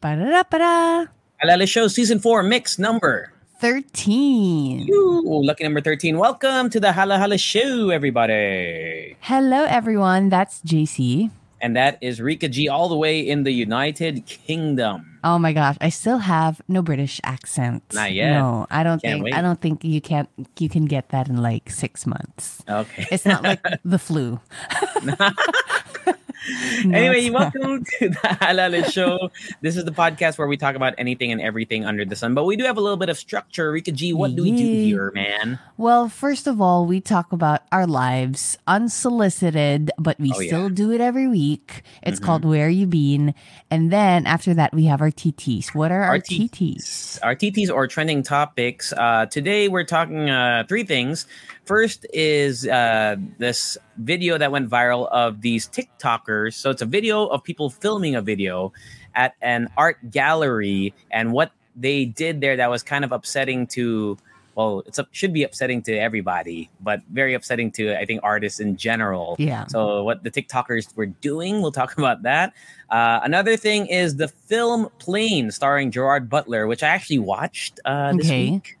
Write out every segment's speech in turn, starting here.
Ba-da-da-ba-da. Halo Halo Show Season 4 Mix number 13. Ooh, lucky number 13. Welcome to the Halo Halo Show, everybody. Hello, everyone. That's JC. And that is Rica G all the way in the United Kingdom. Oh my gosh, I still have no British accent. Not yet. No, I don't Can't think wait. I don't think you can you can get that in like six months. Okay. It's not like the flu. No, anyway, welcome to the Halo Halo Show. This is the podcast where we talk about anything and everything under the sun. But we do have a little bit of structure. Rica G, what do we do here, man? Well, first of all, we talk about our lives unsolicited, but we Oh, yeah. still do it every week. It's Mhm. called Where You Been. And then after that, we have our TTs. What are our, Our TTs? Our TTs or trending topics. Uh, today we're talking uh, three things. First is uh, this video that went viral of these TikTokers. So it's a video of people filming a video at an art gallery, and what they did there that was kind of upsetting to. Well, it should be upsetting to everybody, but very upsetting to I think artists in general. Yeah. So what the TikTokers were doing, we'll talk about that. Uh, another thing is the film Plane, starring Gerard Butler, which I actually watched uh, this Okay. week.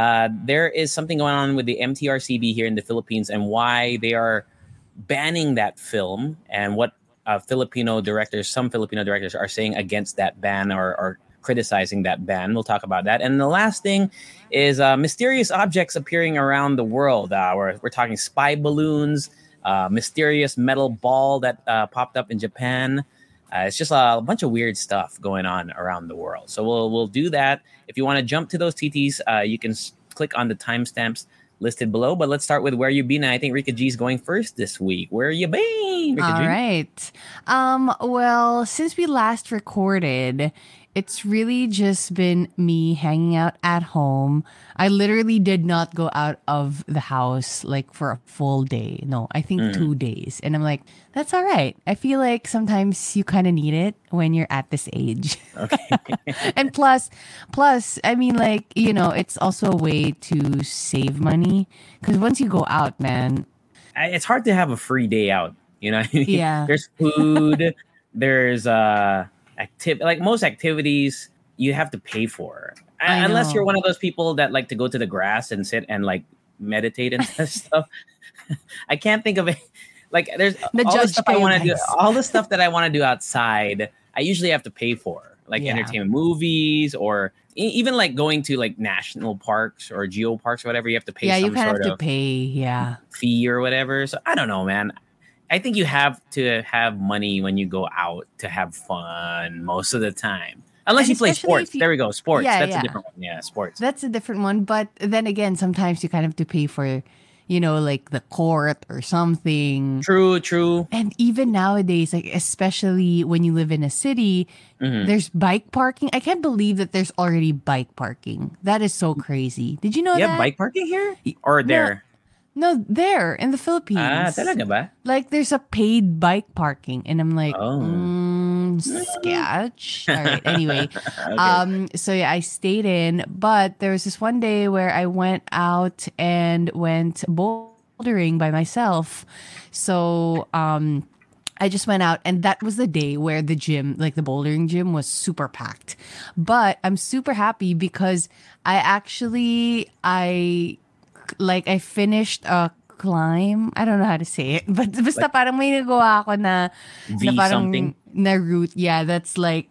Uh, there is something going on with the MTRCB here in the Philippines and why they are banning that film and what uh, Filipino directors, some Filipino directors, are saying against that ban or, or criticizing that ban. We'll talk about that. And the last thing is uh, mysterious objects appearing around the world. Uh, we're, we're talking spy balloons, uh, mysterious metal ball that uh, popped up in Japan. Uh, it's just a, bunch of weird stuff going on around the world. So we'll we'll do that. If you want to jump to those TTs, you can click on the timestamps listed below. But let's start with where you been. I think Rica G is going first this week. Where you been? Rica All G? right. Um, well, since we last recorded, it's really just been me hanging out at home. I literally did not go out of the house like for a full day. No, I think Mm. two days. And I'm like, that's all right. I feel like sometimes you kind of need it when you're at this age. Okay. and plus, plus, I mean, like, you know, it's also a way to save money. Because once you go out, man, it's hard to have a free day out. You know, Yeah. there's food, there's uh active like most activities you have to pay for, unless you're one of those people that like to go to the grass and sit and like meditate and stuff. I can't think of it. Like there's The all the stuff I want to do, all the stuff that I want to do outside. I usually have to pay for, like Yeah. entertainment movies or even like going to like national parks or geo parks or whatever. You have to pay yeah, some you kind of have to pay. Yeah. fee or whatever. So I don't know, man. I think you have to have money when you go out to have fun most of the time. Unless And you play sports. you- there we go. Sports. Yeah, That's yeah. a different one. Yeah, sports. That's a different one. But then again, sometimes you kind of have to pay for, you know, like the court or something. True, true. And even nowadays, like especially when you live in a city, Mhm. there's bike parking. I can't believe that there's already bike parking. That is so crazy. Did you know You that? have bike parking here? Or there? No, there in the Philippines. Ah, talaga ba? Like there's a paid bike parking, and I'm like, Oh. mm, sketch. All right. Anyway, Okay. um, so yeah, I stayed in, but there was this one day where I went out and went bouldering by myself. So, um, I just went out, and that was the day where the gym, like the bouldering gym, was super packed. But I'm super happy because I actually, I like, I finished a climb. I don't know how to say it, but basta parang may nagawa ako na, na parang something? na route. Yeah, that's like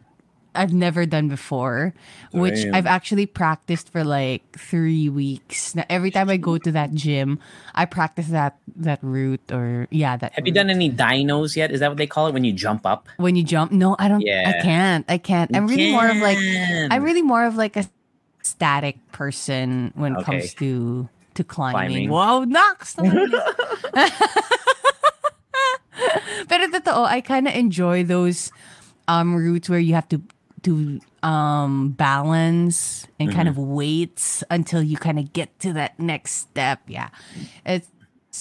I've never done before, which Damn. I've actually practiced for like three weeks. Now, every time I go to that gym, I practice that that route or yeah, that. have you done any dinos yet? Is that what they call it when you jump up? when you jump? No, I don't. Yeah. I can't. I can't. I'm really more of like I'm really more of like a static person when it comes to to climbing. Climbing. Wow, knocks. Pero totoo, I kind of enjoy those um routes where you have to to to um balance and kind of waits until you kind of get to that next step. Yeah. It's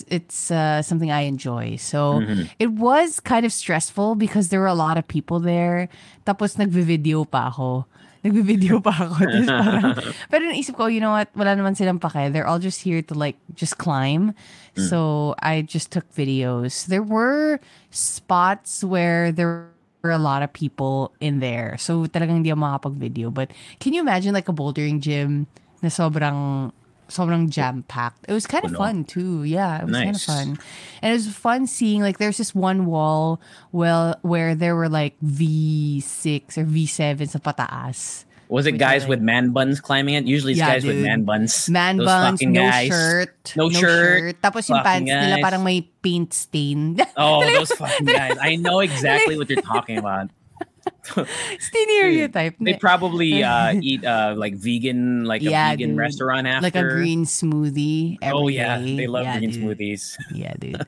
it's uh, something I enjoy. So it was kind of stressful because there were a lot of people there. Tapos nagvi-video pa ako. Nagvi-video pa ako. Tapos parang, pero naisip ko, you know what? Wala naman silang pake. They're all just here to like just climb. So I just took videos. There were spots where there were a lot of people in there. So talagang hindi ako makapag-video. But can you imagine like a bouldering gym na sobrang sobrang jam-packed? It was kind of fun too. Yeah, it was kind of fun. And it was fun seeing like there's this one wall well where there were like V6 or V7 sa pataas. Was it guys like. with man buns climbing it? Usually it's Yeah, guys with man buns. Man Those buns, no guys. shirt. No shirt. Tapos yung Fucking pants nila guys. parang may paint stain. Oh, those fucking guys. I know exactly what you're talking about. Stereotype. They probably uh, eat uh, like vegan, like a vegan dude. restaurant after. like a green smoothie. every Oh yeah, day. they love Yeah, green dude. smoothies. Yeah, dude.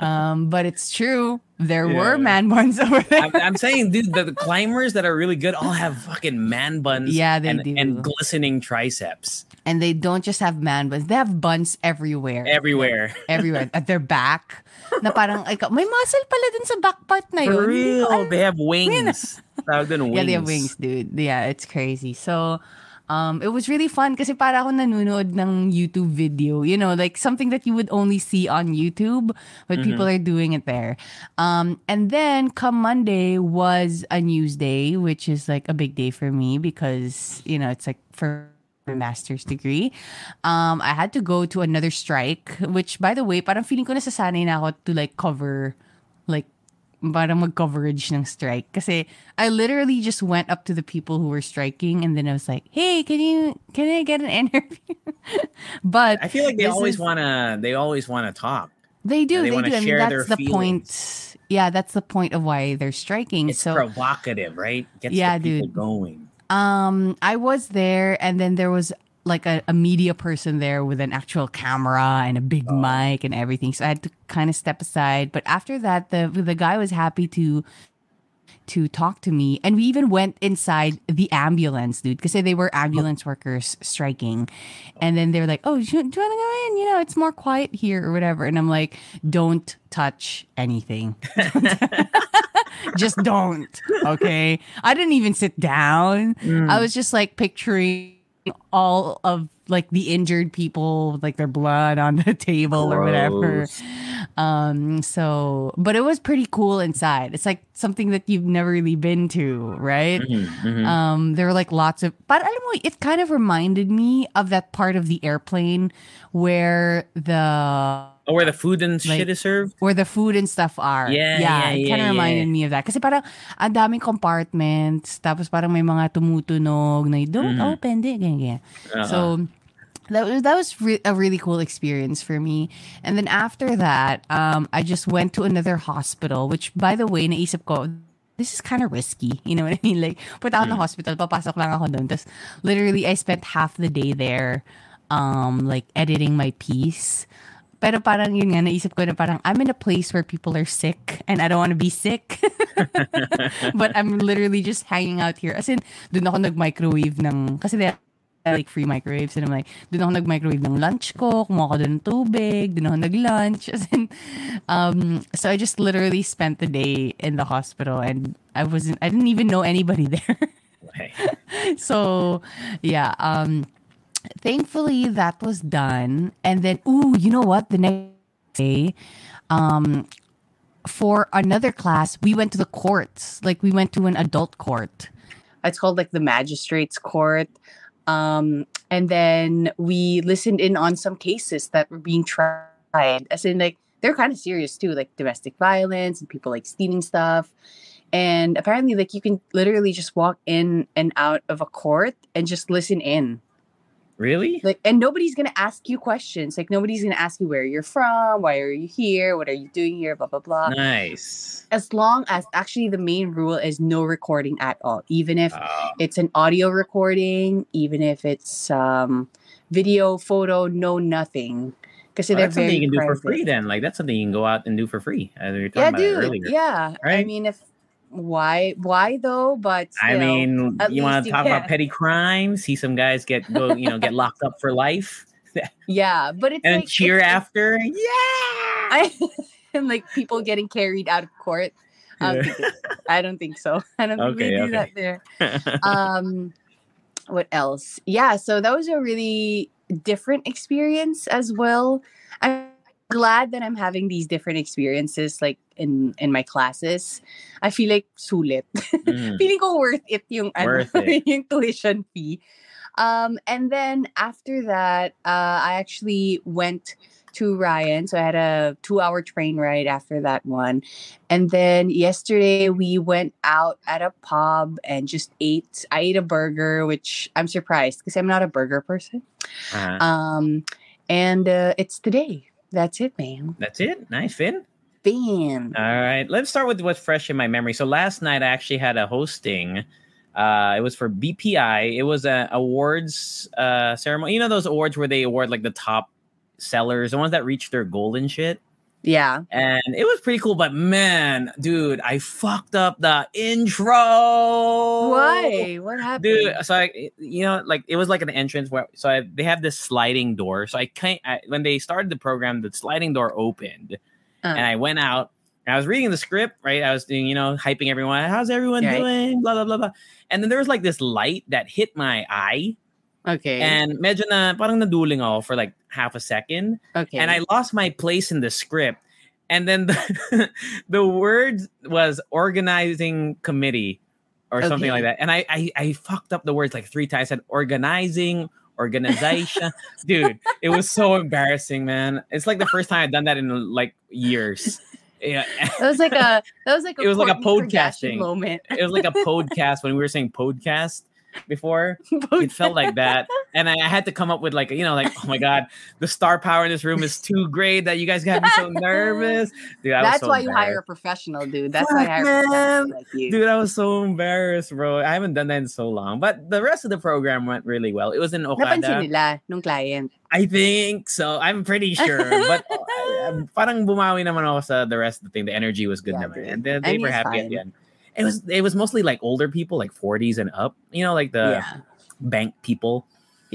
um, but it's true. There were man buns over there. I'm, I'm saying, dude, the, the climbers that are really good all have fucking man buns. Yeah, they and, do. and glistening triceps and they don't just have man buns; they have buns everywhere. everywhere. everywhere at their back. Na parang ikaw, may muscle pala dun sa back part na yun. For real, they have wings. Tawag dun, Yeah, they have wings, dude. Yeah, it's crazy. So, um, it was really fun kasi para ako nanonood ng YouTube video. You know, like something that you would only see on YouTube, but people are doing it there. Um, and then come Monday was a news day, which is like a big day for me because, you know, it's like for my master's degree. Um, I had to go to another strike, which by the way, parang feeling ko nasasanay na ako to like cover like parang mag-coverage ng strike. Kasi I literally just went up to the people who were striking and then I was like, hey, can you, can I get an interview? but I feel like they always is- wanna they always wanna talk. they do, they they, do. I mean, that's their the point. Yeah, that's the point of why they're striking. It's so provocative, right? Gets Yeah, the people dude. going. Um, I was there, and then there was like a, a media person there with an actual camera and a big mic and everything. So I had to kind of step aside. But after that, the the guy was happy to to talk to me, and we even went inside the ambulance, dude, because they were ambulance workers striking, and then they were like, "Oh, do you, want to go in? You know, it's more quiet here or whatever." And I'm like, "Don't touch anything." just don't. Okay. I didn't even sit down. Mm. I was just like picturing all of like the injured people, like their blood on the table or whatever. Um, so, but it was pretty cool inside. It's like something that you've never really been to, right? Mm-hmm, Um, there were like lots of, but I don't know, it kind of reminded me of that part of the airplane where the Oh, where the food and Like- shit is served? where the food and stuff are. Yeah, yeah, yeah, it kind of reminded yeah. me of that. Kasi parang ang daming compartments, tapos parang may mga tumutunog na don't Mm-hmm. open, di, ganyan, ganyan. Uh-huh. So that was that was re- a really cool experience for me. And then after that, um, I just went to another hospital, which by the way, naisip ko, this is kind of risky. You know what I mean? Like, put out Mm. ng hospital, papasok lang ako doon. Tapos, literally, I spent half the day there, um, like, editing my piece. Pero parang yun nga, naisip ko na parang I'm in a place where people are sick and I don't want to be sick. But I'm literally just hanging out here. As in, dun ako nag-microwave ng, kasi they have like free microwaves and I'm like, dun ako nag-microwave ng lunch ko, kumuha ko dun ng tubig, dun ako nag-lunch. As in, um, so I just literally spent the day in the hospital and I wasn't, I didn't even know anybody there. So yeah um thankfully that was done. And then ooh you know what? The next day um for another class we went to the courts. Like we went to an adult court. It's called like the magistrates court. Um and then we listened in on some cases that were being tried. As in like they're kind of serious too like domestic violence and people like stealing stuff. And apparently like you can literally just walk in and out of a court and just listen in Really? like and nobody's gonna ask you questions like nobody's gonna ask you where you're from why are you here what are you doing here blah blah blah Nice. as long as actually the main rule is no recording at all even if Uh, it's an audio recording even if it's um video photo no nothing because well, they're that's something you can do for free then. Like that's something you can go out and do for free. As we were talking yeah about dude earlier. yeah i mean if why why though, but I know, mean, you want to talk about petty crime? See some guys get go, you know, get locked up for life, yeah, but it's and like, cheer it's- after. Yeah. I and like people getting carried out of court. I don't, think, I don't think so. I don't think Okay, they do okay. that there. Um, what else? Yeah, so that was a really different experience as well. I'm glad that I'm having these different experiences like in in my classes. I feel like sulit. Mm. Feeling ko worth it yung ano, Worth it. yung tuition fee. Um, and then after that, uh, I actually went to Ryan. So I had a two hour train ride after that one. And then yesterday we went out at a pub and just ate. I ate a burger, which I'm surprised because I'm not a burger person. Uh-huh. Um, and uh, it's today. That's it, man. That's it. Nice, Finn. All right, let's start with what's fresh in my memory. So last night I actually had a hosting. Uh, it was for BPI. It was an awards uh, ceremony. You know those awards where they award like the top sellers, the ones that reach their goal and shit. Yeah. And it was pretty cool. But man, dude, I fucked up the intro. Why? What happened? Dude, so I, you know, like it was like an entrance where, so I, they have this sliding door. So I can't, I, when they started the program, the sliding door opened Uh. and I went out and I was reading the script, right? I was doing, you know, hyping everyone. How's everyone Right. doing? Blah, blah, blah, blah. And then there was like this light that hit my eye Okay. and medyo na, parang naduling ako for like half a second okay. and I lost my place in the script. And then the, the word was organizing committee or something like that. And I, I I fucked up the words like three times. I said organizing, organization. Dude, it was so embarrassing, man. It's like the first time I've done that in like years. Yeah. that was like a that was like a It was like a podcasting. Moment. It was like a podcast when we were saying podcast before. It felt like that. And I, had to come up with like, you know, like, oh my God, the star power in this room is too great that you guys got me so nervous. Dude, I was That's so why you hire a professional, dude. That's why I hire a professional like you. Dude, I was so embarrassed, bro. I haven't done that in so long. But the rest of the program went really well. It was in Okada. nila nung client. I think so. I'm pretty sure. But uh, parang bumawi naman ako sa the rest of the thing. The energy was good Yeah, naman. dude. And they, they were happy at the end. It was it was mostly like older people, like 40s and up. You know, like the yeah. bank people.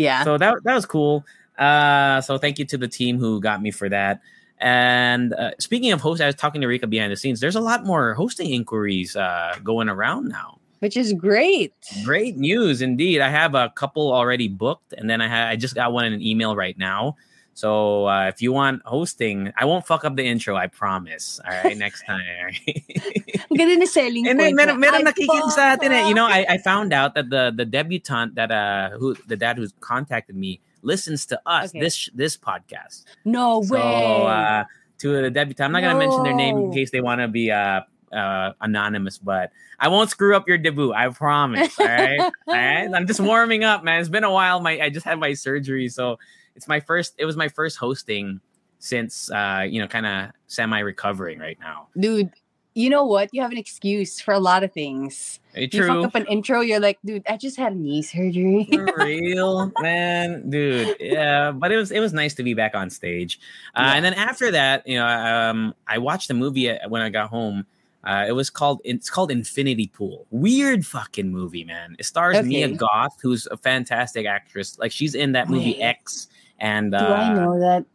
Yeah. So that that was cool. Uh, so thank you to the team who got me for that. And uh, speaking of hosts, I was talking to Rica behind the scenes. There's a lot more hosting inquiries uh, going around now. Which is great. Great news indeed. I have a couple already booked, and then I ha- I just got one in an email right now. So uh, if you want hosting, I won't fuck up the intro. I promise. All right, next time. all right? Ang ganda na selling And point. then meron, mo. meron nakikinig sa atin eh. You know, I, I found out that the the debutante that uh who the dad who's contacted me listens to us Okay. this this podcast. No So way. uh to the debutante, I'm not gonna mention their name in case they want to be uh uh anonymous, but I won't screw up your debut. I promise. All right, all right. I'm just warming up, man. It's been a while. My I just had my surgery, so it's my first. It was my first hosting since uh you know kind of semi recovering right now. dude, you know what? You have an excuse for a lot of things. Eh, You fuck up an intro, you're like, dude, I just had knee surgery. For real, man, dude. Yeah, but it was it was nice to be back on stage. Uh, Yeah. And then after that, you know, um, I watched the movie uh, when I got home. Uh, it was called it's called Infinity Pool. Weird fucking movie, man. It stars Mia Okay. Goth, who's a fantastic actress. Like she's in that movie. X. And Do I uh, know that?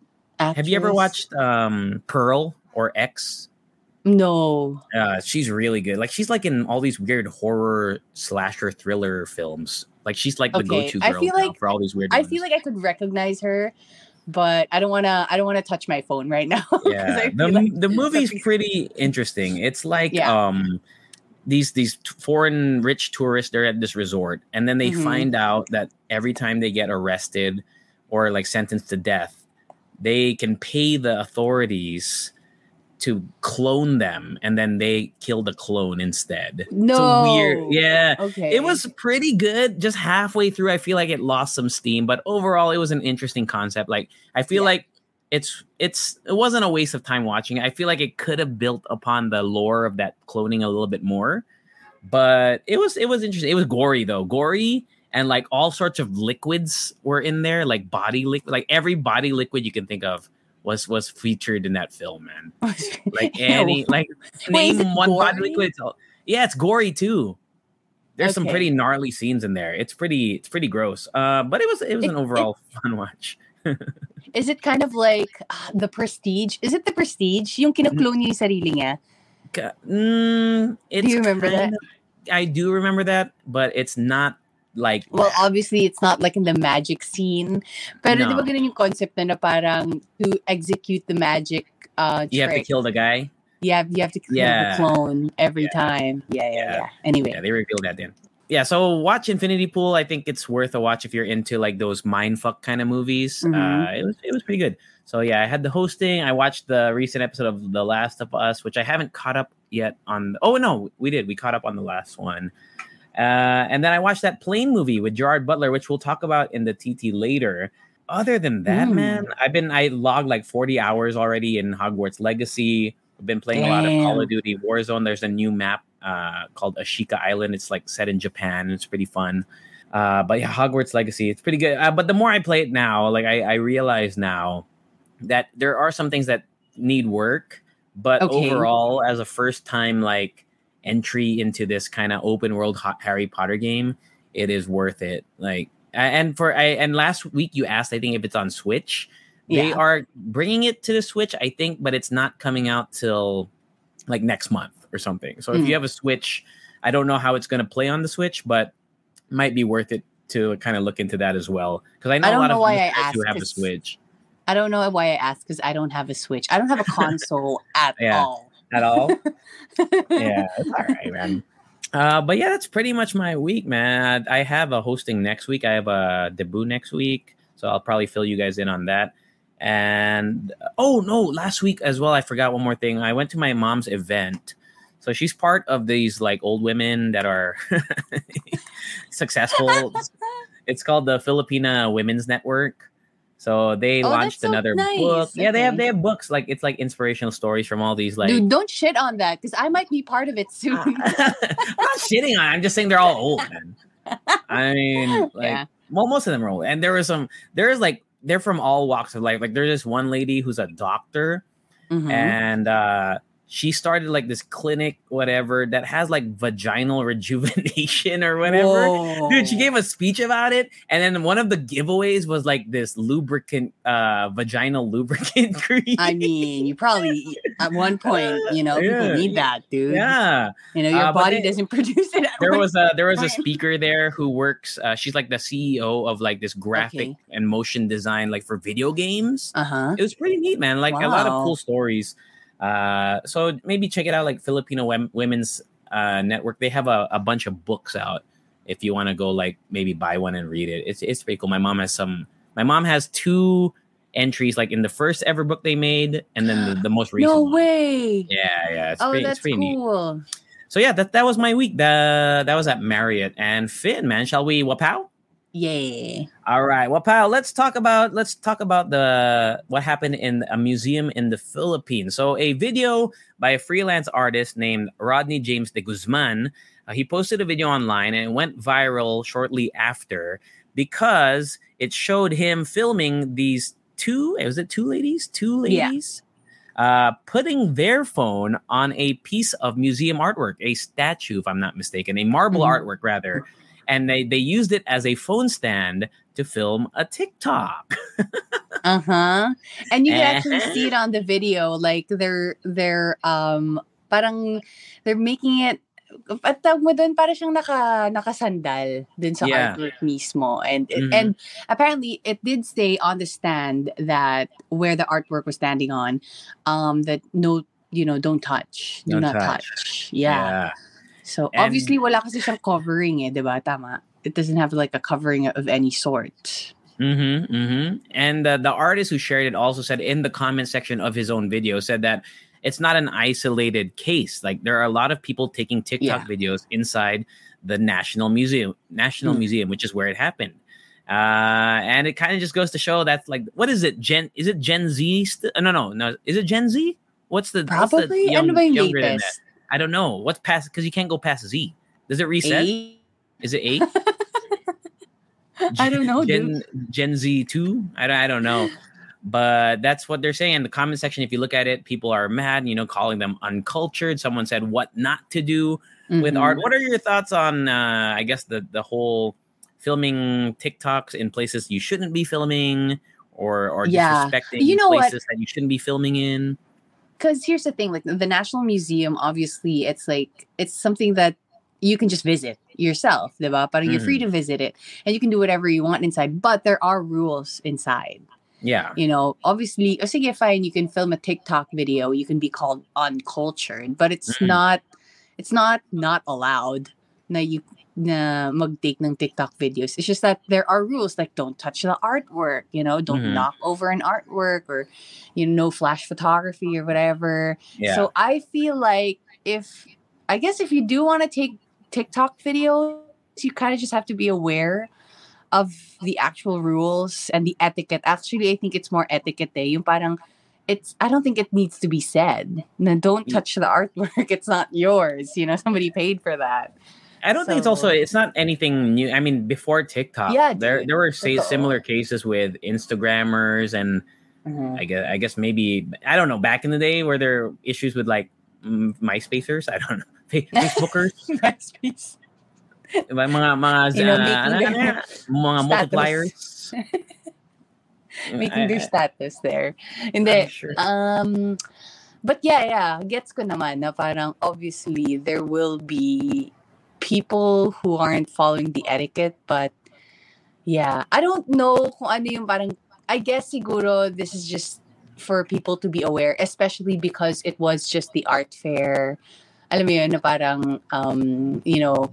have you ever watched um, Pearl or X? No. Uh, she's really good. Like she's like in all these weird horror slasher thriller films. Like she's like the Okay, go-to I girl feel like- for all these weird. I ones. feel like I could recognize her, but I don't wanna I don't wanna touch my phone right now. yeah the, like the movie's pretty interesting it's like Yeah. um these these foreign rich tourists they're at this resort and then they Mhm. find out that every time they get arrested or like sentenced to death they can pay the authorities to clone them and then they kill the clone instead No. weird yeah Okay. it was pretty good. Just halfway through, I feel like it lost some steam, but overall, it was an interesting concept. Like I feel Yeah. like it's it's it wasn't a waste of time watching. I feel like it could have built upon the lore of that cloning a little bit more, but it was it was interesting. It was gory though, gory. And like all sorts of liquids were in there, like body liquid, like every body liquid you can think of was was featured in that film, man. Like any, like name it one body liquid. Yeah, it's gory too. There's some pretty gnarly scenes in there. It's pretty it's pretty gross. Uh, but it was it was It- an overall fun watch. Is it kind of like ah, the Prestige? Is it the Prestige? Yung kinoclone niya yung sarili niya? Mm, it's you remember that? of- I do remember that, but it's not like Well, obviously, it's not like in the magic scene. Pero No. di ba ganun yung concept na, na parang to execute the magic uh, you have to kill the guy. yeah you have to kill Yeah. the clone every Yeah. time. Yeah, yeah, Yeah. yeah. Anyway. Yeah, they revealed that then. Yeah, so watch Infinity Pool. I think it's worth a watch if you're into like those mindfuck kind of movies. Mhm. Uh, it was it was pretty good. So yeah, I had the hosting. I watched the recent episode of The Last of Us, which I haven't caught up yet on. Oh no, we did. We caught up on the last one. Uh, and then I watched that plane movie with Gerard Butler, which we'll talk about in the TT later. Other than that, Mm. man, I've been I logged like 40 hours already in Hogwarts Legacy. I've been playing a lot of Call of Duty Warzone. There's a new map uh, called Ashika Island. It's like set in Japan. It's pretty fun. Uh, but yeah, Hogwarts Legacy, it's pretty good. Uh, but the more I play it now, like I, I realize now that there are some things that need work. But Okay. overall, as a first time like entry into this kind of open world Ha- Harry Potter game, it is worth it. Like and for I and last week you asked, I think if it's on Switch. They are bringing it to the Switch, I think, but it's not coming out till like next month or something. So if Mm. you have a Switch, I don't know how it's going to play on the Switch, but might be worth it to kind of look into that as well. Because I know I a lot know of why I who have a Switch I don't know why I asked because I don't have a Switch. I don't have a console at Yeah. all. At all. yeah, it's all right, man. Uh, but yeah, that's pretty much my week, man. I have a hosting next week. I have a debut next week, so I'll probably fill you guys in on that. And oh no, last week as well, I forgot one more thing. I went to my mom's event. So she's part of these like old women that are successful. it's called the Filipina Women's Network. So they Oh, launched another nice. book. Yeah, they have they have books like it's like inspirational stories from all these like Dude, don't shit on that because I might be part of it soon. I'm not shitting on. it. I'm just saying they're all old, man. I mean, like, Yeah. well, most of them are old, and there was some. There's like they're from all walks of life. Like there's this one lady who's a doctor, Mhm. and uh, she started like this clinic, whatever, that has like vaginal rejuvenation or whatever. Dude, she gave a speech about it, and then one of the giveaways was like this lubricant, uh, vaginal lubricant cream. I mean, you probably at one point, you know, Yeah. people need that, dude. yeah. You know, your Uh, body they- doesn't produce it. There was a there was a speaker there who works uh, she's like the ceo of like this graphic Okay. and motion design like for video games Uh-huh. it was pretty neat man like a lot of cool stories uh so maybe check it out like filipino Wom- women's uh network they have a, a bunch of books out if you want to go like maybe buy one and read it it's it's pretty cool my mom has some my mom has two entries like in the first ever book they made and then the, the most recent No one. way. yeah yeah it's oh, pretty, that's pretty neat cool. so yeah, that, that was my week. The, that was at Marriott and Finn, man. Shall we wapow? Yeah. All right, wapow. Let's talk about let's talk about the what happened in a museum in the Philippines. So a video by a freelance artist named Rodney James de Guzman. uh, he posted a video online and it went viral shortly after because it showed him filming these two. Was it two ladies? Two Yeah. ladies. Uh, putting their phone on a piece of museum artwork, a statue, if I'm not mistaken, a marble Mhm. artwork rather, and they they used it as a phone stand to film a TikTok. Uh-huh. And you can actually Uh-huh. see it on the video. Like they're they're um parang they're making it at tawag mo dun, para siyang naka, nakasandal dun sa Yeah. artwork mismo. And, Mhm. and apparently, it did say on the stand that where the artwork was standing on, um, that no, you know, don't touch. Do Don't not touch. touch. Yeah. So, And- obviously, wala kasi siyang covering eh, di ba? Tama. It doesn't have like a covering of any sort. Mm-hmm, mm-hmm. And uh, the artist who shared it also said in the comment section of his own video said that it's not an isolated case. Like there are a lot of people taking TikTok videos inside the National Museum, National Mm. Museum, which is where it happened. Uh, and it kind of just goes to show that, like, what is it? Gen? Is it Gen Z? St- no, no, no. Is it Gen Z? What's the what's the Probably. young- ano ba yung younger than that? I don't know. What's past? Because you can't go past Z. Does it reset? Eight? Is it eight? I don't know, Gen Gen Z two. I don't, I don't know, but that's what they're saying in the comment section. If you look at it, people are mad. You know, calling them uncultured. Someone said what not to do. with Mhm. art. What are your thoughts on, uh, I guess, the the whole filming TikToks in places you shouldn't be filming, or or Yeah. disrespecting You know what? places that you shouldn't be filming in? Because here's the thing like the national museum obviously it's like it's something that you can just visit yourself diba? Parang you're free to visit it and you can do whatever you want inside but there are rules inside Yeah, you know obviously sige fine you can film a tiktok video you can be called uncultured but it's Mm. not it's not not allowed na you na mag-take ng TikTok videos. It's just that there are rules like don't touch the artwork, you know, don't Mhm. knock over an artwork or you know, no flash photography or whatever. yeah. So I feel like if I guess if you do want to take TikTok videos, you kind of just have to be aware of the actual rules and the etiquette. Actually, I think it's more etiquette. Eh. Yung parang it's I don't think it needs to be said. No, don't Mm. touch the artwork. It's not yours. You know, somebody paid for that. I don't think it's also it's not anything new. I mean, before TikTok, Yeah, there dude. there were say similar cases with Instagrammers and I guess I guess maybe I don't know back in the day were there issues with like mm, MySpacers? I don't know. Facebookers, MySpace. Mga mga You know, uh, making ano, their ano, mga status. multipliers. Making their status there. Hindi. sure. Um, but yeah, yeah, gets ko naman na parang obviously there will be people who aren't following the etiquette, but yeah, I don't know kung ano yung parang, I guess siguro this is just for people to be aware, especially because it was just the art fair. Alam mo yun, na parang, um, you know,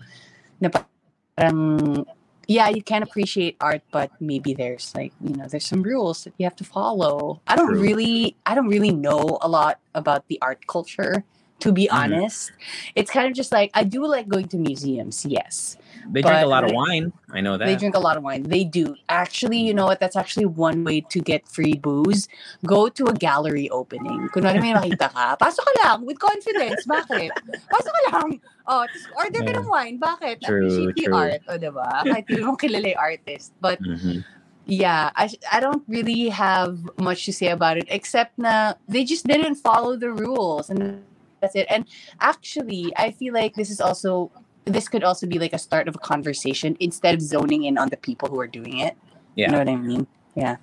na parang, yeah, you can appreciate art, but maybe there's like, you know, there's some rules that you have to follow. I don't True. really, I don't really know a lot about the art culture, to be Mhm. honest. It's kind of just like, I do like going to museums, yes. They drink a lot of they- wine. I know that. They drink a lot of wine. They do. Actually, you know what? That's actually one way to get free booze. Go to a gallery opening. Kunwari may makita ka, pasok ka lang with confidence. Bakit? Pasok ka lang. Oh, order ka ng wine. Bakit? True, Appreciate the true. art. O, diba? Kahit hindi mo kilala yung artist. But Mhm. yeah, I, I don't really have much to say about it except na they just didn't follow the rules and that's it. And actually, I feel like this is also this could also be like a start of a conversation instead of zoning in on the people who are doing it. Yeah. You know what I mean? Yeah.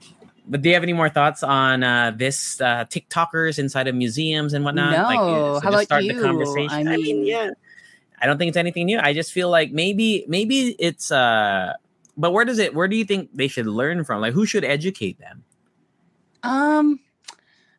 But do you have any more thoughts on uh, this uh, TikTokers inside of museums and whatnot? No. uh, How just about start you? the conversation. I I mean, mean- yeah. I don't think it's anything new. I just feel like maybe maybe it's uh but where does it where do you think they should learn from? Like who should educate them? Um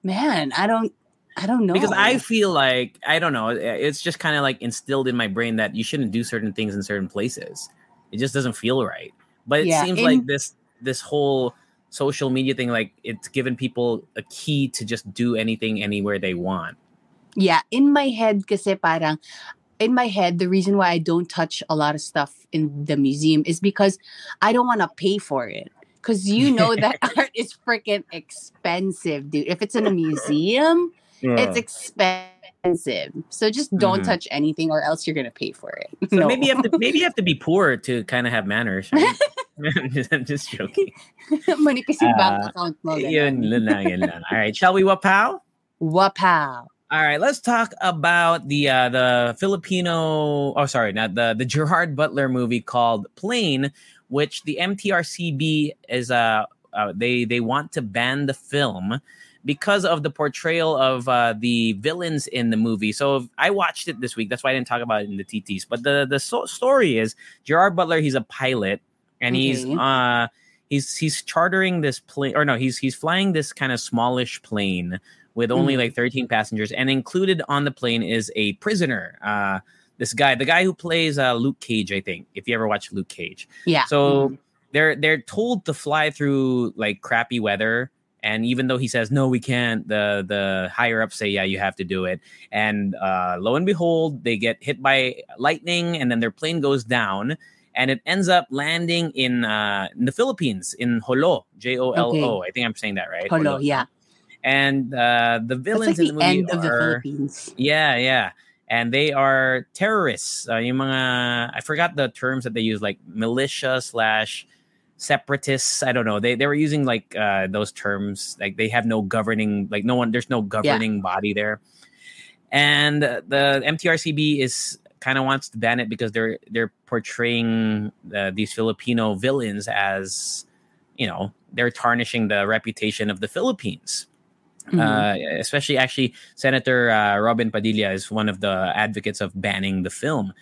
man, I don't I don't know. Because I feel like I don't know, it's just kind of like instilled in my brain that you shouldn't do certain things in certain places. It just doesn't feel right. But it Yeah, seems in- like this this whole social media thing like it's given people a key to just do anything anywhere they want. Yeah, in my head kasi parang in my head the reason why I don't touch a lot of stuff in the museum is because I don't want to pay for it. Cuz you know that art is freaking expensive, dude. If it's in a museum, it's expensive. So just don't Mhm. touch anything or else you're going to pay for it. So No. maybe you have to maybe you have to be poor to kind of have manners. Right? I'm, just, I'm just joking. manipis yung bank account mo. Yun, yun lang, yun lang. All right, shall we wapow? Wapow. All right, let's talk about the uh, the Filipino. Oh, sorry, not the the Gerard Butler movie called Plane, which the MTRCB is uh, uh they they want to ban the film because of the portrayal of uh, the villains in the movie. So I watched it this week. That's why I didn't talk about it in the TTs. But the the so- story is Gerard Butler. He's a pilot, and he's uh he's he's chartering this plane, or no, he's he's flying this kind of smallish plane with only Mhm. like 13 passengers, and included on the plane is a prisoner. Uh, this guy, the guy who plays uh, Luke Cage, I think. If you ever watch Luke Cage, Yeah. so they're they're told to fly through like crappy weather and even though he says no we can't the the higher ups say yeah you have to do it and uh, lo and behold they get hit by lightning and then their plane goes down and it ends up landing in uh, in the Philippines in Jolo J O L O I think I'm saying that right Hello, yeah. and uh, the villains like in the the movie end of the are Philippines. yeah, yeah. And they are terrorists. Uh, yung mga, I forgot the terms that they use, like militia slash separatists. I don't know. They they were using like uh, those terms. Like they have no governing, like no one. There's no governing body there. And the MTRCB is kind of wants to ban it because they're they're portraying uh, these Filipino villains as, you know, they're tarnishing the reputation of the Philippines. Mhm. Uh, especially, actually, Senator uh, Robin Padilla is one of the advocates of banning the film.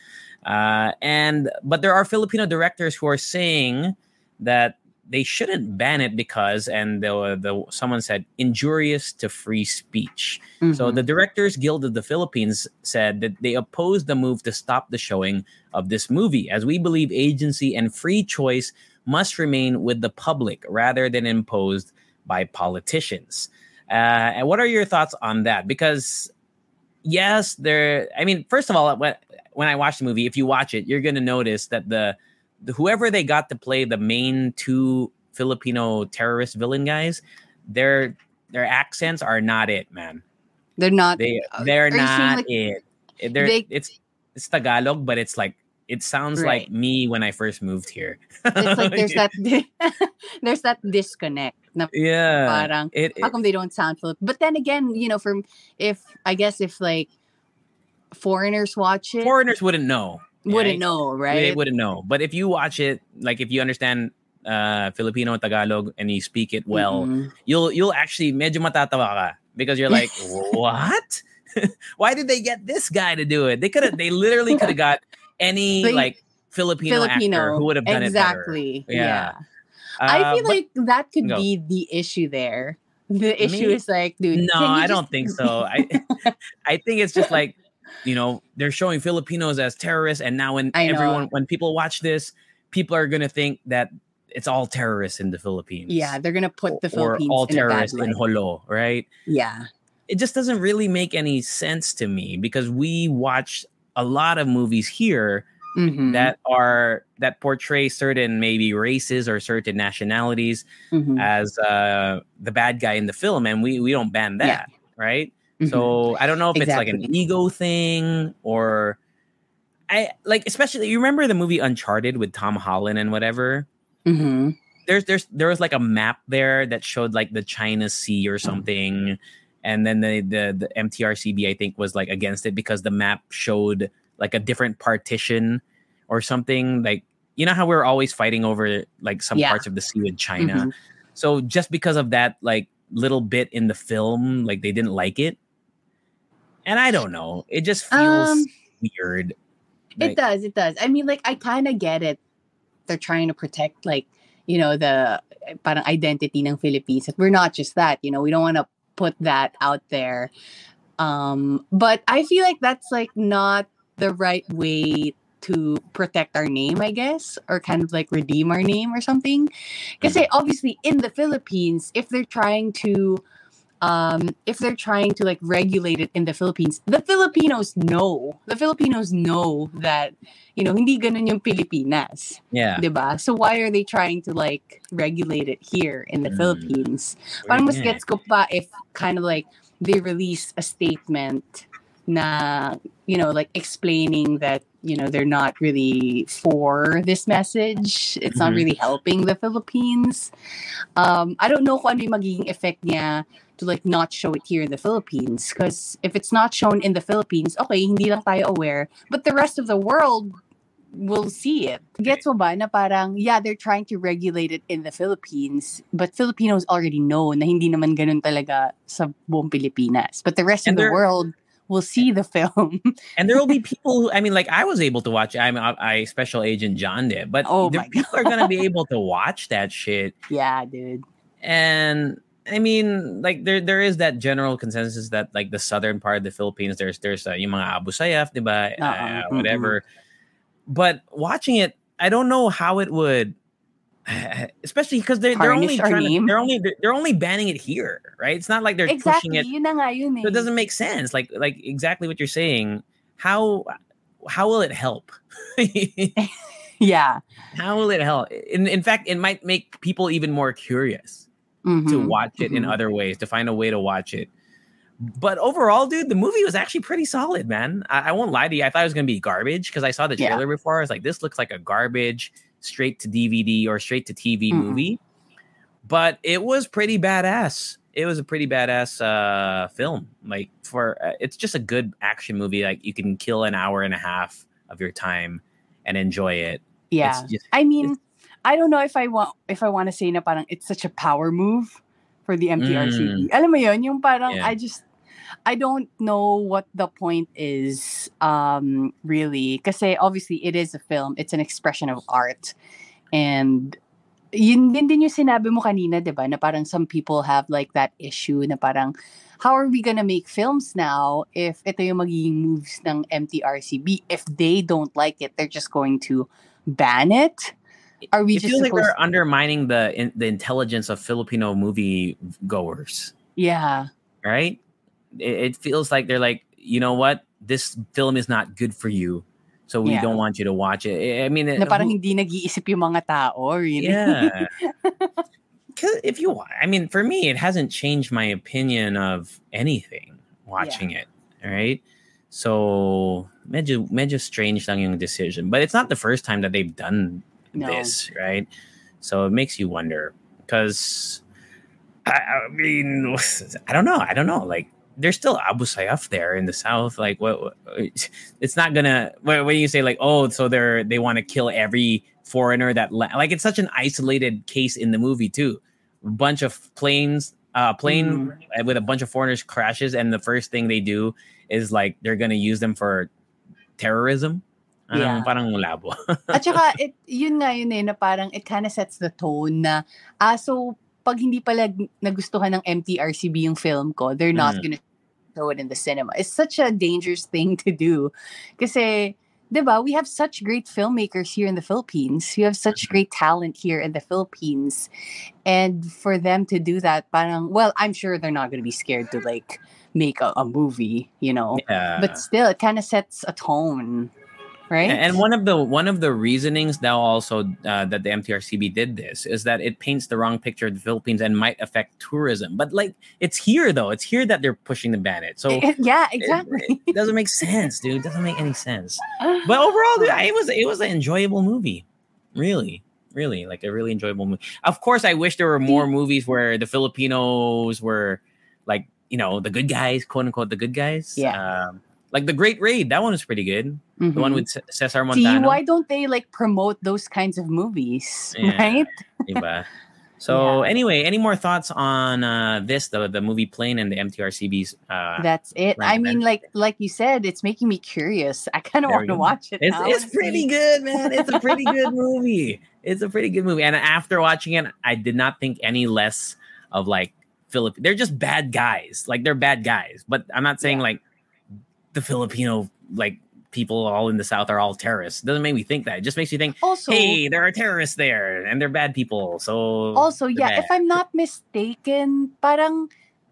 Uh, and but there are Filipino directors who are saying that they shouldn't ban it because, and the, the someone said injurious to free speech. So Mhm. the Directors Guild of the Philippines said that they oppose the move to stop the showing of this movie, as we believe agency and free choice must remain with the public rather than imposed by politicians. Uh, and what are your thoughts on that? Because yes, there. I mean, first of all, when when I watch the movie, if you watch it, you're gonna notice that the whoever they got to play the main two Filipino terrorist villain guys, their their accents are not it, man. they're not. They they're not like, it. It- They're, they- it's it's Tagalog, but it's like it sounds like me when I first moved here. It's like there's that there's that disconnect. Yeah. parang It, how come they don't sound Filipino? But then again, you know, from if I guess if like foreigners watch it, foreigners wouldn't know. Wouldn't right? know, right? They wouldn't know. But if you watch it, like if you understand uh Filipino Tagalog and you speak it well, Mhm. you'll you'll actually medyo matatawa ka because you're like, what? Why did they get this guy to do it? They could have. They literally could have got any They- like Filipino, actor who would have done exactly. it better. Yeah. Uh, I feel but- like that could Go. be the issue there. The issue Me? is like, dude. no, I just- don't think so. I I think it's just like you know they're showing Filipinos as terrorists, and now when everyone when people watch this, people are gonna think that it's all terrorists in the Philippines. Yeah, they're gonna put the or Philippines all in a bad terrorists in. Jolo, right? Yeah. It just doesn't really make any sense to me because we watch a lot of movies here Mhm, that are that portray certain maybe races or certain nationalities mhm, as uh, the bad guy in the film, and we we don't ban Yeah. that, right? Mhm. So I don't know if it's like an ego thing or I like especially you remember the movie Uncharted with Tom Holland and whatever. Mhm. There's there's there was like a map there that showed like the China Sea or something, and then the the the MTRCB I think was like against it because the map showed like a different partition or something like you know how we're always fighting over like some Yeah. parts of the sea with China. Mhm. So just because of that like little bit in the film, like they didn't like it. And I don't know. It just feels Um, weird. It does. It does. I mean, like, I kind of get it. They're trying to protect, like, you know, the eh, parang identity ng Philippines. That we're not just that. You know, we don't want to put that out there. Um, but I feel like that's like not the right way to protect our name, I guess, or kind of like redeem our name or something. Because obviously in the Philippines, if they're trying to um if they're trying to like regulate it in the Philippines, the Filipinos know. The Filipinos know that, you know, hindi ganun yung Pilipinas. Yeah. 'di ba? So why are they trying to like regulate it here in the Mm. Philippines? Parang mas gets ko pa if kind of like they release a statement na, you know, like explaining that, you know, they're not really for this message. It's not Mhm. really helping the Philippines. Um, I don't know kung ano yung magiging effect niya to like not show it here in the Philippines. Because if it's not shown in the Philippines, okay, hindi lang tayo aware. But the rest of the world will see it. Gets mo ba na parang, yeah, they're trying to regulate it in the Philippines, but Filipinos already know na hindi naman ganun talaga sa buong Pilipinas. But the rest And of the world will see the film. And there will be people who, I mean, like I was able to watch, I'm I, I Special Agent John did, but Oh the my people are going to be able to watch that shit. yeah, dude. And I mean, like there there is that general consensus that like the southern part of the Philippines, there's there's uh, yung mga Abu Sayyaf, diba? Uh, mm-mm. whatever. But watching it, I don't know how it would, especially because they're they're only trying to, they're only they're, only banning it here, right? It's not like they're pushing Exactly. it. Yun nga yun eh. So it doesn't make sense. Like like exactly what you're saying. How how will it help? yeah. how will it help? In in fact, it might make people even more curious to Mhm, watch it in mhm. other ways, to find a way to watch it. But overall, dude, the movie was actually pretty solid, man. I, I won't lie to you. I thought it was gonna be garbage because I saw the Yeah. trailer before. I was like, this looks like a garbage straight to DVD or straight to TV Mhm. movie. But it was pretty badass. It was a pretty badass uh, film. Like for uh, it's just a good action movie. Like you can kill an hour and a half of your time and enjoy it. Yeah. It's just, I mean, I don't know if I want if I want to say na parang it's such a power move for the MTRCB. Alam mo yun, yung parang Yeah. I just I don't know what the point is um really kasi obviously it is a film. It's an expression of art. And yun din din yung sinabi mo kanina, 'di ba? Na parang some people have like that issue na parang how are we gonna make films now if ito yung magiging moves ng MTRCB? If they don't like it, they're just going to ban it? Are we it just feels like they're undermining the in, the intelligence of Filipino movie goers, Yeah. right? It, it feels like they're like, you know what, this film is not good for you, so we Yeah. don't want you to watch it. I- mean, Na uh, parang who- hindi nag-iisip yung mga tao, really. yeah. if you, I mean, for me, it hasn't changed my opinion of anything watching it. All right. So, medyo, medyo strange lang yung decision. But it's not the first time that they've done No. this, right? So it makes you wonder because, I, I mean, I don't know. I don't know. Like, there's still Abu Sayyaf there in the south. Like, what? It's not gonna. When you say like, oh, so they're they want to kill every foreigner that la- like it's such an isolated case in the movie too. A bunch of planes, uh, plane with a bunch of foreigners crashes, and the first thing they do is like they're gonna use them for terrorism. Yeah. Anong parang labo. At saka, it, yun nga yun eh, na parang it kind of sets the tone na, ah, so, pag hindi pala nagustuhan ng MTRCB yung film ko, they're not Mm. gonna show it in the cinema. It's such a dangerous thing to do. Kasi, di ba, we have such great filmmakers here in the Philippines. We have such great talent here in the Philippines. And for them to do that, parang, well, I'm sure they're not gonna be scared to like make a, a movie, you know? yeah. But still, it kind of sets a tone, right? And one of the one of the reasonings now also uh, that the MTRCB did this is that it paints the wrong picture of the Philippines and might affect tourism. But like it's here though, it's here that they're pushing the ban it. So yeah, it- exactly. it, doesn't make sense, dude. It doesn't make any sense. But overall, dude, it was it was an enjoyable movie. Really, really, like a really enjoyable movie. Of course, I wish there were more movies where the Filipinos were like you know the good guys, quote unquote, the good guys. Yeah. Um, like the Great Raid, that one was pretty good. The one Mhm. with C- Cesar See, Montano. why don't they like promote those kinds of movies, Yeah. right? Diba? So anyway, any more thoughts on uh, this, the the movie Plane and the MTRCB's? Uh, That's it. I mean, like like you said, it's making me curious. I kind of want to watch it. it's it's pretty good, man. It's a pretty good movie. It's a pretty good movie. And after watching it, I did not think any less of like Philip. They're just bad guys. Like they're bad guys. But I'm not saying Yeah. like the Filipino like people all in the South are all terrorists. doesn't make me think that. It just makes me think, Also, hey, there are terrorists there and they're bad people. So also, yeah, bad. if I'm not mistaken, parang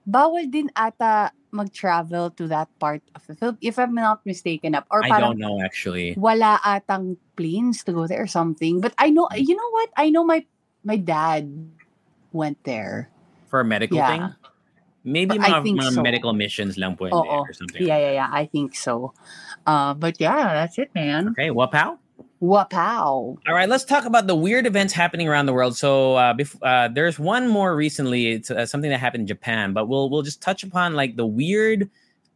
bawal din ata mag-travel to that part of the Philippines. If I'm not mistaken, up or I don't know actually. wala atang planes to go there or something. But I know, hmm. you know what? I know my my dad went there. For a medical Yeah. thing? Maybe I think mga so. medical missions lang Oo. or something. Yeah, yeah, yeah. I think so. Uh, but yeah, that's it, man. Okay, wapow. Wapow. All right, let's talk about the weird events happening around the world. So, uh, bef- uh, there's one more recently. It's uh, something that happened in Japan, but we'll we'll just touch upon like the weird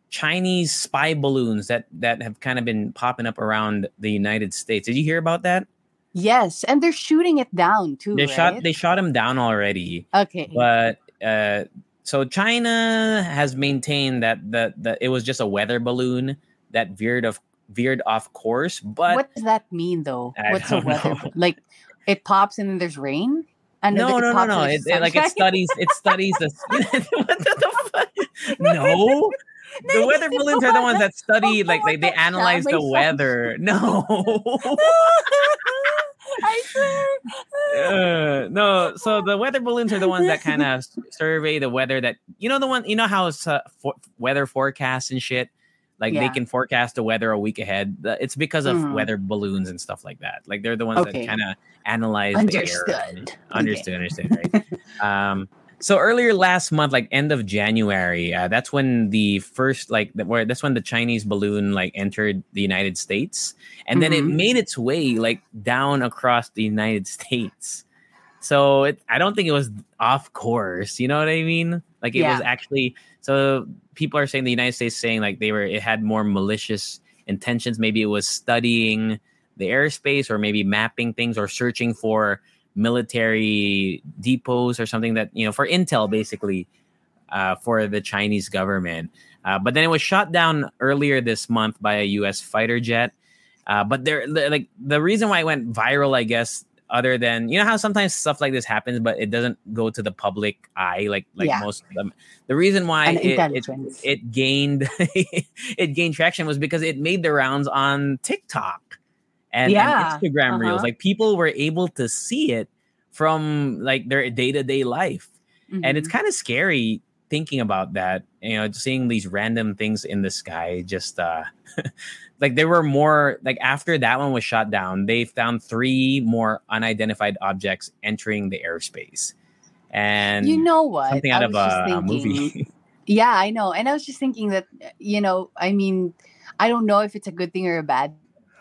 Chinese spy balloons that that have kind of been popping up around the United States. Did you hear about that? Yes, and they're shooting it down too. They shot they shot them down already, okay. but uh, so China has maintained that the, the it was just a weather balloon that veered of veered off course, but what does that mean though? I What's the weather? know. Like it pops and then there's rain? And no, no, no, no. It, it- like it studies. It studies the. what the fuck? No, the weather balloons are the ones that study. Like they, they analyze the weather. No, I swear. Uh, no. So the weather balloons are the ones that kind of survey the weather. That you know the one. You know how it's uh, for, weather forecasts and shit. Like they can forecast the weather a week ahead. It's because of Mhm. weather balloons and stuff like that. Like they're the ones Okay. that kind of analyze the air. Understood. Understood, understood, right? um, so earlier last month, like end of January, uh, that's when the first like the, where that's when the Chinese balloon like entered the United States, and then it Mhm. made its way like down across the United States. So it, I don't think it was off course. You know what I mean? Like it was actually. So people are saying the United States saying like they were it had more malicious intentions. Maybe it was studying the airspace or maybe mapping things or searching for military depots or something that, you know, for intel basically uh, for the Chinese government. Uh, but then it was shot down earlier this month by a U.S. fighter jet. Uh, but there, like the reason why it went viral, I guess, other than you know how sometimes stuff like this happens, but it doesn't go to the public eye, like like Yeah. most of them. The reason why it, it, it gained it gained traction was because it made the rounds on TikTok and, and Yeah. Instagram reels. Uh-huh. Like people were able to see it from like their day to day life and it's Mhm. kind of scary thinking about that you know seeing these random things in the sky just uh like there were more like after that one was shot down they found three more unidentified objects entering the airspace and you know what? something out of a, a movie Yeah, I know. And I was just thinking that, you know, I mean, I don't know if it's a good thing or a bad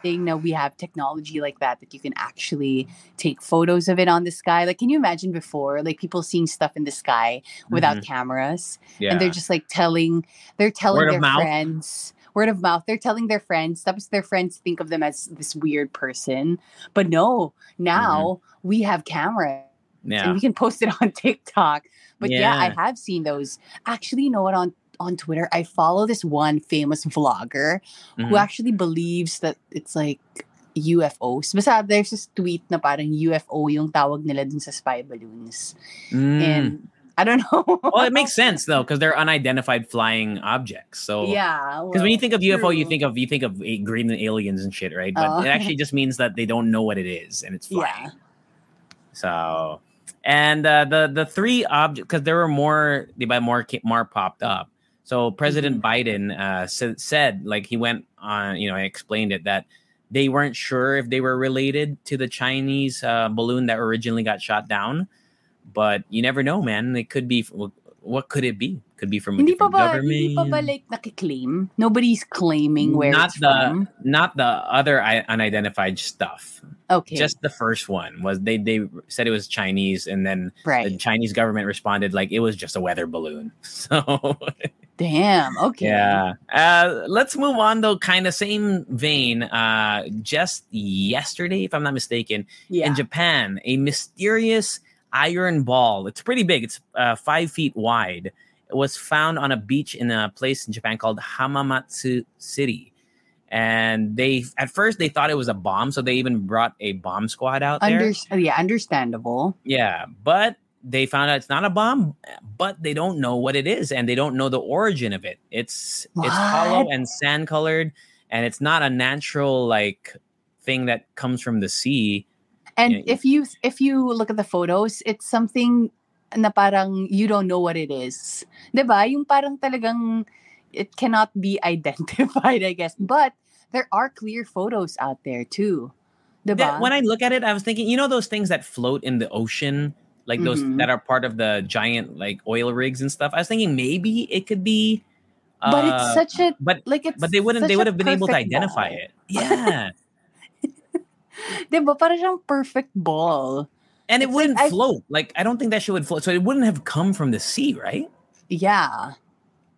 thing that we have technology like that, that you can actually take photos of it on the sky. Like, can you imagine before, like people seeing stuff in the sky without cameras yeah and they're just like telling, they're telling Word their friends. Word of mouth. They're telling their friends. Sometimes their friends think of them as this weird person. But no, now we have cameras Mm-hmm. yeah and we can post it on TikTok. But yeah. I have seen those. Actually, you know what? On on Twitter, I follow this one famous vlogger who Mhm. actually believes that it's like UFOs. Basta there's this tweet na parang UFO yung tawag nila dun sa spy balloons. Mm. And I don't know. well it makes sense though because they're unidentified flying objects so Yeah. Because when you think of UFO, you think of you think of a- green aliens and shit, right? But Oh. it actually just means that they don't know what it is and it's flying. Yeah. So, and uh, the the three objects because there were more, they by more more popped up. So President Biden uh, said, said like he went on, you know, I explained it that they weren't sure if they were related to the Chinese uh, balloon that originally got shot down, but you never know, man. It could be. What could it be? Could be from a Hindi pa different ba, government. hindi pa ba like nakiklaim? Nobody's claiming where not it's the from. not the other unidentified stuff. Okay. Just the first one was they they said it was Chinese, and then the. Chinese government responded like it was just a weather balloon. So Damn. Okay. yeah, uh, let's move on though. Kind of same vein. Uh, just yesterday, if I'm not mistaken, Yeah. in Japan, a mysterious iron ball. It's pretty big. It's uh, five feet wide. It was found on a beach in a place in Japan called Hamamatsu City. And they at first they thought it was a bomb, so they even brought a bomb squad out there. Under- yeah, understandable. yeah, but they found out it's not a bomb, but they don't know what it is, and they don't know the origin of it. It's it's hollow and sand colored, and it's not a natural like thing that comes from the sea. And Yeah, if you if you look at the photos, it's something na parang you don't know what it is. 'Di ba? Yung parang talagang it cannot be identified, I guess. But there are clear photos out there too. 'Di That- when I look at it, I was thinking, you know, those things that float in the ocean, like those Mhm. that are part of the giant like oil rigs and stuff. I was thinking maybe it could be, but uh, it's such a but like it's but they wouldn't they would have been able to identify ball. it. Yeah, 'Di ba? Parang siyang perfect ball. and it It's wouldn't I- float. Like I don't think that shit would float. So it wouldn't have come from the sea, right? Yeah.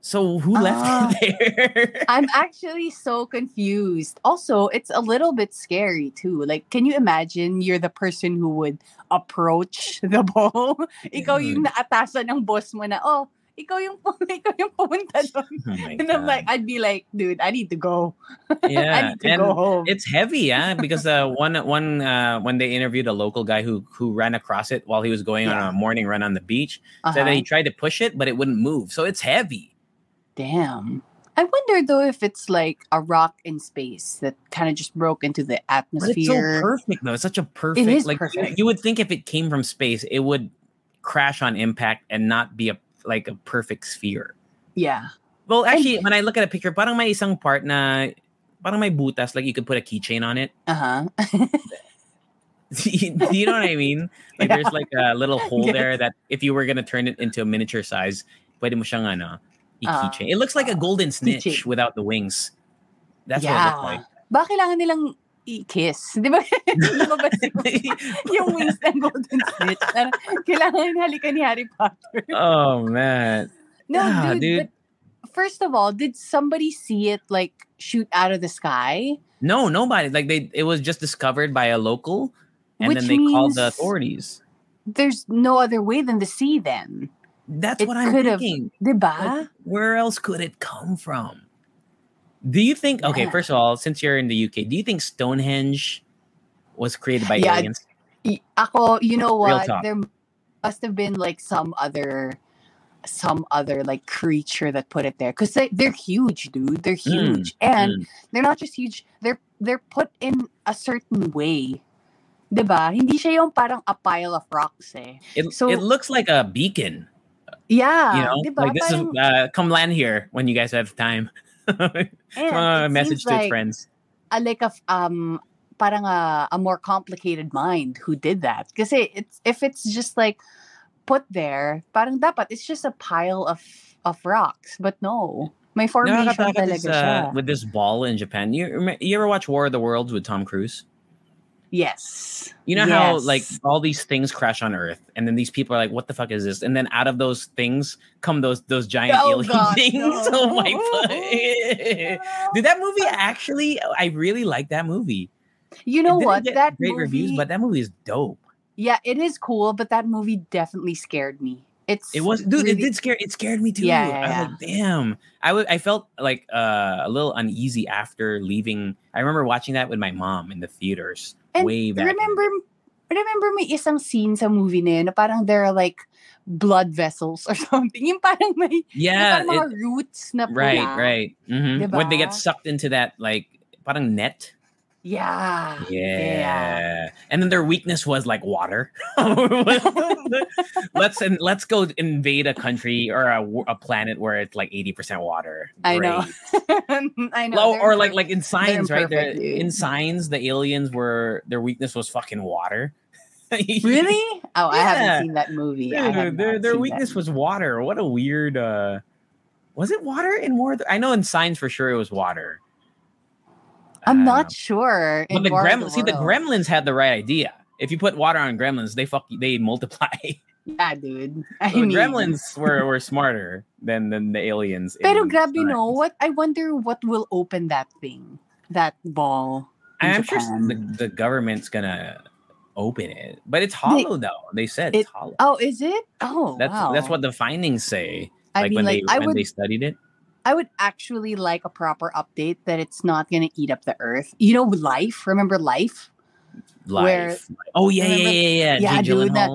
So who left Ah. it there? I'm actually so confused. Also, it's a little bit scary too. Like, can you imagine you're the person who would approach the ball? ikaw yung naatasan ng boss mo na, oh, ikaw yung, ikaw yung pumunta doon. Oh And I'm like, I'd be like, dude, I need to go. Yeah. I need to and go home. it's heavy, yeah. Because uh, one one uh, when they interviewed a local guy who who ran across it while he was going Yeah. on a morning run on the beach, said that Uh-huh. he tried to push it, but it wouldn't move. So it's heavy. Damn. I wonder though if it's like a rock in space that kind of just broke into the But it's so atmosphere. perfect though. It's such a perfect is like you- perfect. You, would think if it came from space, it would crash on impact and not be a like a perfect sphere. yeah. Well, actually, when I look at a picture, parang may isang part na parang may butas like you could put a keychain on it. Uh-huh. Do you know what I mean? Like Yeah. there's like a little hole Yes. there that if you were gonna turn it into a miniature size, pwede mo siyang ano, Ah. i-keychain. it looks like a golden snitch Keychain. without the wings. That's what it looks like. Ba kailangan nilang i-kiss? Di ba? Di ba ba yung wings ng Golden Snitch? Kailangan halikan ni Harry Potter. oh man. No, Yeah, dude, dude. But first of all, did somebody see it like shoot out of the sky? No, nobody. Like they, it was just discovered by a local, and Which then they called the authorities. There's no other way than the sea then. That's It what I'm thinking. Diba? Like, where else could it come from? Do you think? Okay, Yeah. first of all, since you're in the UK, do you think Stonehenge was created by Yeah, aliens? Y- Ako, you know Real what? talk. There must have been like some other some other like creature that put it there because they, they're huge dude they're Mm, huge and Mm. they're not just huge they're they're put in a certain way 'Di ba hindi siya yung parang a pile of rocks eh It, So- it looks like a beacon. Yeah You know, like this Parang- is uh, come land here when you guys have time. uh, message to like friends. a like a um parang a, a more complicated mind who did that Because it's if it's just like put there parang dapat it's just a pile of of rocks but no may formation Nakakatakot talaga is, siya uh, with this ball in Japan. You you ever watch War of the Worlds with Tom Cruise? Yes You know how like all these things crash on Earth, and then these people are like, "What the fuck is this?" And then out of those things come those those giant Oh, alien God, things. no. Oh my god! Did that movie actually? I really like that movie. you know what that great movie reviews, but that movie is dope. yeah it is cool but that movie definitely scared me it's It was, dude. It did scare. It scared me too. Yeah, I yeah, was yeah. like, damn. I was. I felt like uh, a little uneasy after leaving. I remember watching that with my mom in the theaters And way back. remember remember may isang scene sa movie na yun na parang there are like blood vessels or something yung parang may Yeah, yung parang mga it- roots na pula. right, right. Mhm. When they get sucked into that like parang net. Yeah. Yeah. And then their weakness was like water. let's and let's go invade a country or a planet where it's like 80% water. I know. I know. Well, or like like in signs, right? They're- imperfect, dude. in signs, the aliens were their weakness was fucking water. Really? Oh, I haven't seen that movie. I have Dude, their their weakness was water. What a weird uh was it water in more I know in signs for sure it was water. I'm not sure. But the gremlins see the gremlins had the right idea. If you put water on gremlins, they fuck they multiply. Yeah, dude. I So mean, gremlins were, were smarter than than the aliens. Pero grabe, Signs. no? What? I wonder what will open that thing, that ball. I'm sure the, the government's gonna open it, but it's hollow though. They said it's hollow. Oh, is it? Oh, That's wow. that's what the findings say. I like mean. when Like, they I when would, they studied it. I would actually like a proper update that it's not gonna eat up the Earth. You know, life. Remember life? Where- Life. oh yeah, yeah, remember- yeah, yeah. Yeah, Jake dude, that-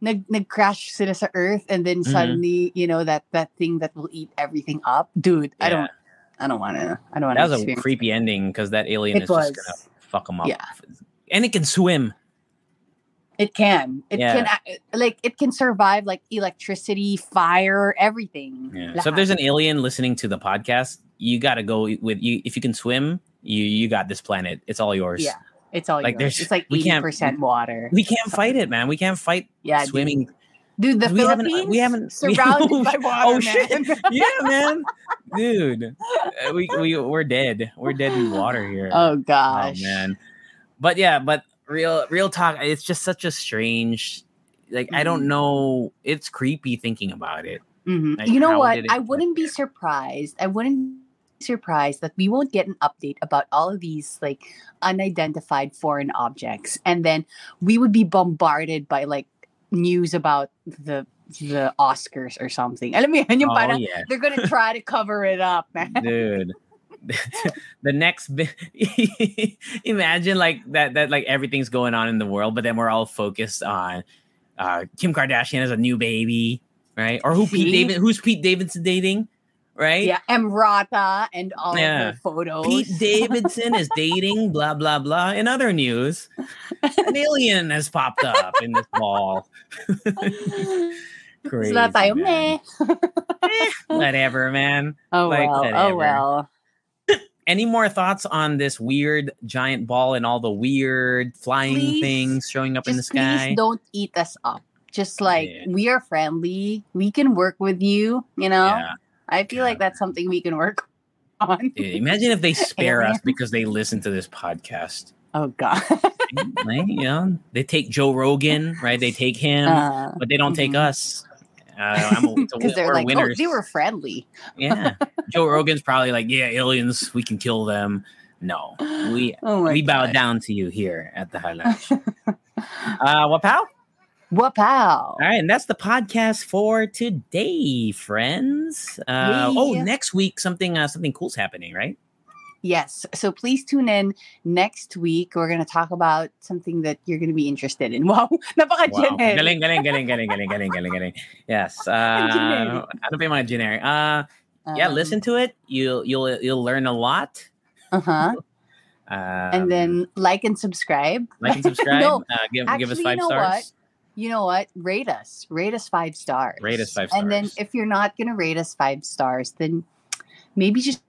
Nag nag-crash sila sa Earth, and then Mhm. suddenly, you know, that that thing that will eat everything up, dude. I don't, I don't want to. I don't want That was a creepy ending because that alien It is just gonna fuck them up. Yeah. and it can swim. It can. It Yeah. can. Like it can survive like electricity, fire, everything. Yeah. So if there's an alien listening to the podcast, you got to go with you. If you can swim, you you got this planet. It's all yours. Yeah. It's all Like, yours. there's- It's like we eighty percent water. We can't fight it, man. We can't fight Yeah, swimming. Dude, the we haven't- Philippines we haven't- surrounded oh, by water. oh, shit. Yeah, man, dude, uh, we we we're dead. We're dead in water here. oh Oh, gosh, man. But yeah, but real real talk. It's just such a strange. Like I don't Mhm. know. It's creepy thinking about it. Mhm. Like, you know what? I wouldn't be surprised. I wouldn't be surprised that we won't get an update about all of these like unidentified foreign objects, and then we would be bombarded by like news about the the Oscars or something. Alam mo yun, yung Oh parang yeah, they're gonna try to cover it up, man. dude. the next bi- imagine like that that like everything's going on in the world but then we're all focused on uh kim kardashian has a new baby right or who pete david who's pete davidson dating right Yeah, Emrata and all Yeah. of her photos. Pete Davidson is dating, blah blah blah. In other news, an alien has popped up in this ball. Crazy, tayo, man. meh. Whatever, man. Oh Like, well, whatever. oh well. Any more thoughts on this weird giant ball and all the weird flying Please, things showing up in the Just please sky? don't eat us up. Just like Yeah. we are friendly, we can work with you. You know, Yeah. I feel like that's something we can work on. Yeah, Imagine if they spare us because they listen to this podcast. Oh God. You know, they take Joe Rogan, right? They take him, Uh, but they don't take mhm. Us. Uh, I'm a, a, Because they're like, winners. oh, they were friendly. yeah. Joe Rogan's probably like, yeah, aliens, we can kill them. No, we Oh we bow God. down to you here at the High highlight. uh, what pal? Wapow. All right, and that's the podcast for today, friends. Uh, oh, next week something uh, something cool's happening, right? Yes. So please tune in next week. We're going to talk about something that you're going to be interested in. Wow. Napaka Wow. Galing, galing, galing, galing, galing, galing, galing, galing. Yes. Uh, generic. ano pa yung mga generic? Uh, yeah, listen to it. You'll you'll you'll learn a lot. Uh huh. Um, and then like and subscribe. like and subscribe. No, uh, give give us actually, five you know stars. what? You know what? Rate us. Rate us five stars. Rate us five stars. And then if you're not going to rate us five stars, then maybe just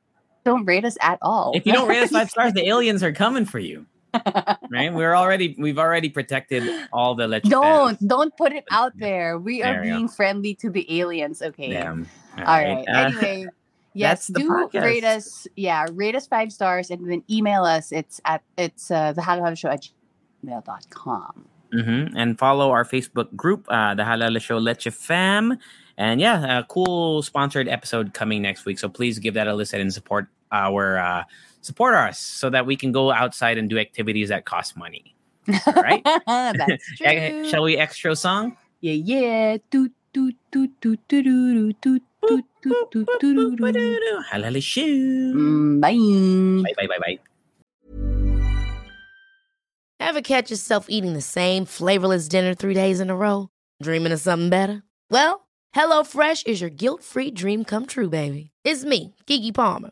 don't rate us at all. If you don't rate us five stars, the aliens are coming for you. Right? We're already we've already protected all the Leche don't fans. don't put it out there. We There are go. being friendly to the aliens. Okay. Damn. All right. Uh, anyway, yes, do podcast. rate us. Yeah, rate us five stars and then email us. It's at it's uh, the Halo Halo Show at gmail.com. mhm. And follow our Facebook group, uh, the Halo Halo Show Leche Fam. And yeah, a cool sponsored episode coming next week. So please give that a listen and support our uh, support us so that we can go outside and do activities that cost money. All right. That's true. Shall we extra song? Yeah, yeah. Toot, toot, toot, toot, toot, toot, toot, toot, toot, toot, toot, toot. Halo Halo Show. Mm, Bye. Bye bye bye bye. Ever catch yourself eating the same flavorless dinner three days in a row? Dreaming of something better? Well, HelloFresh is your guilt free dream come true, baby. It's me, Keke Palmer.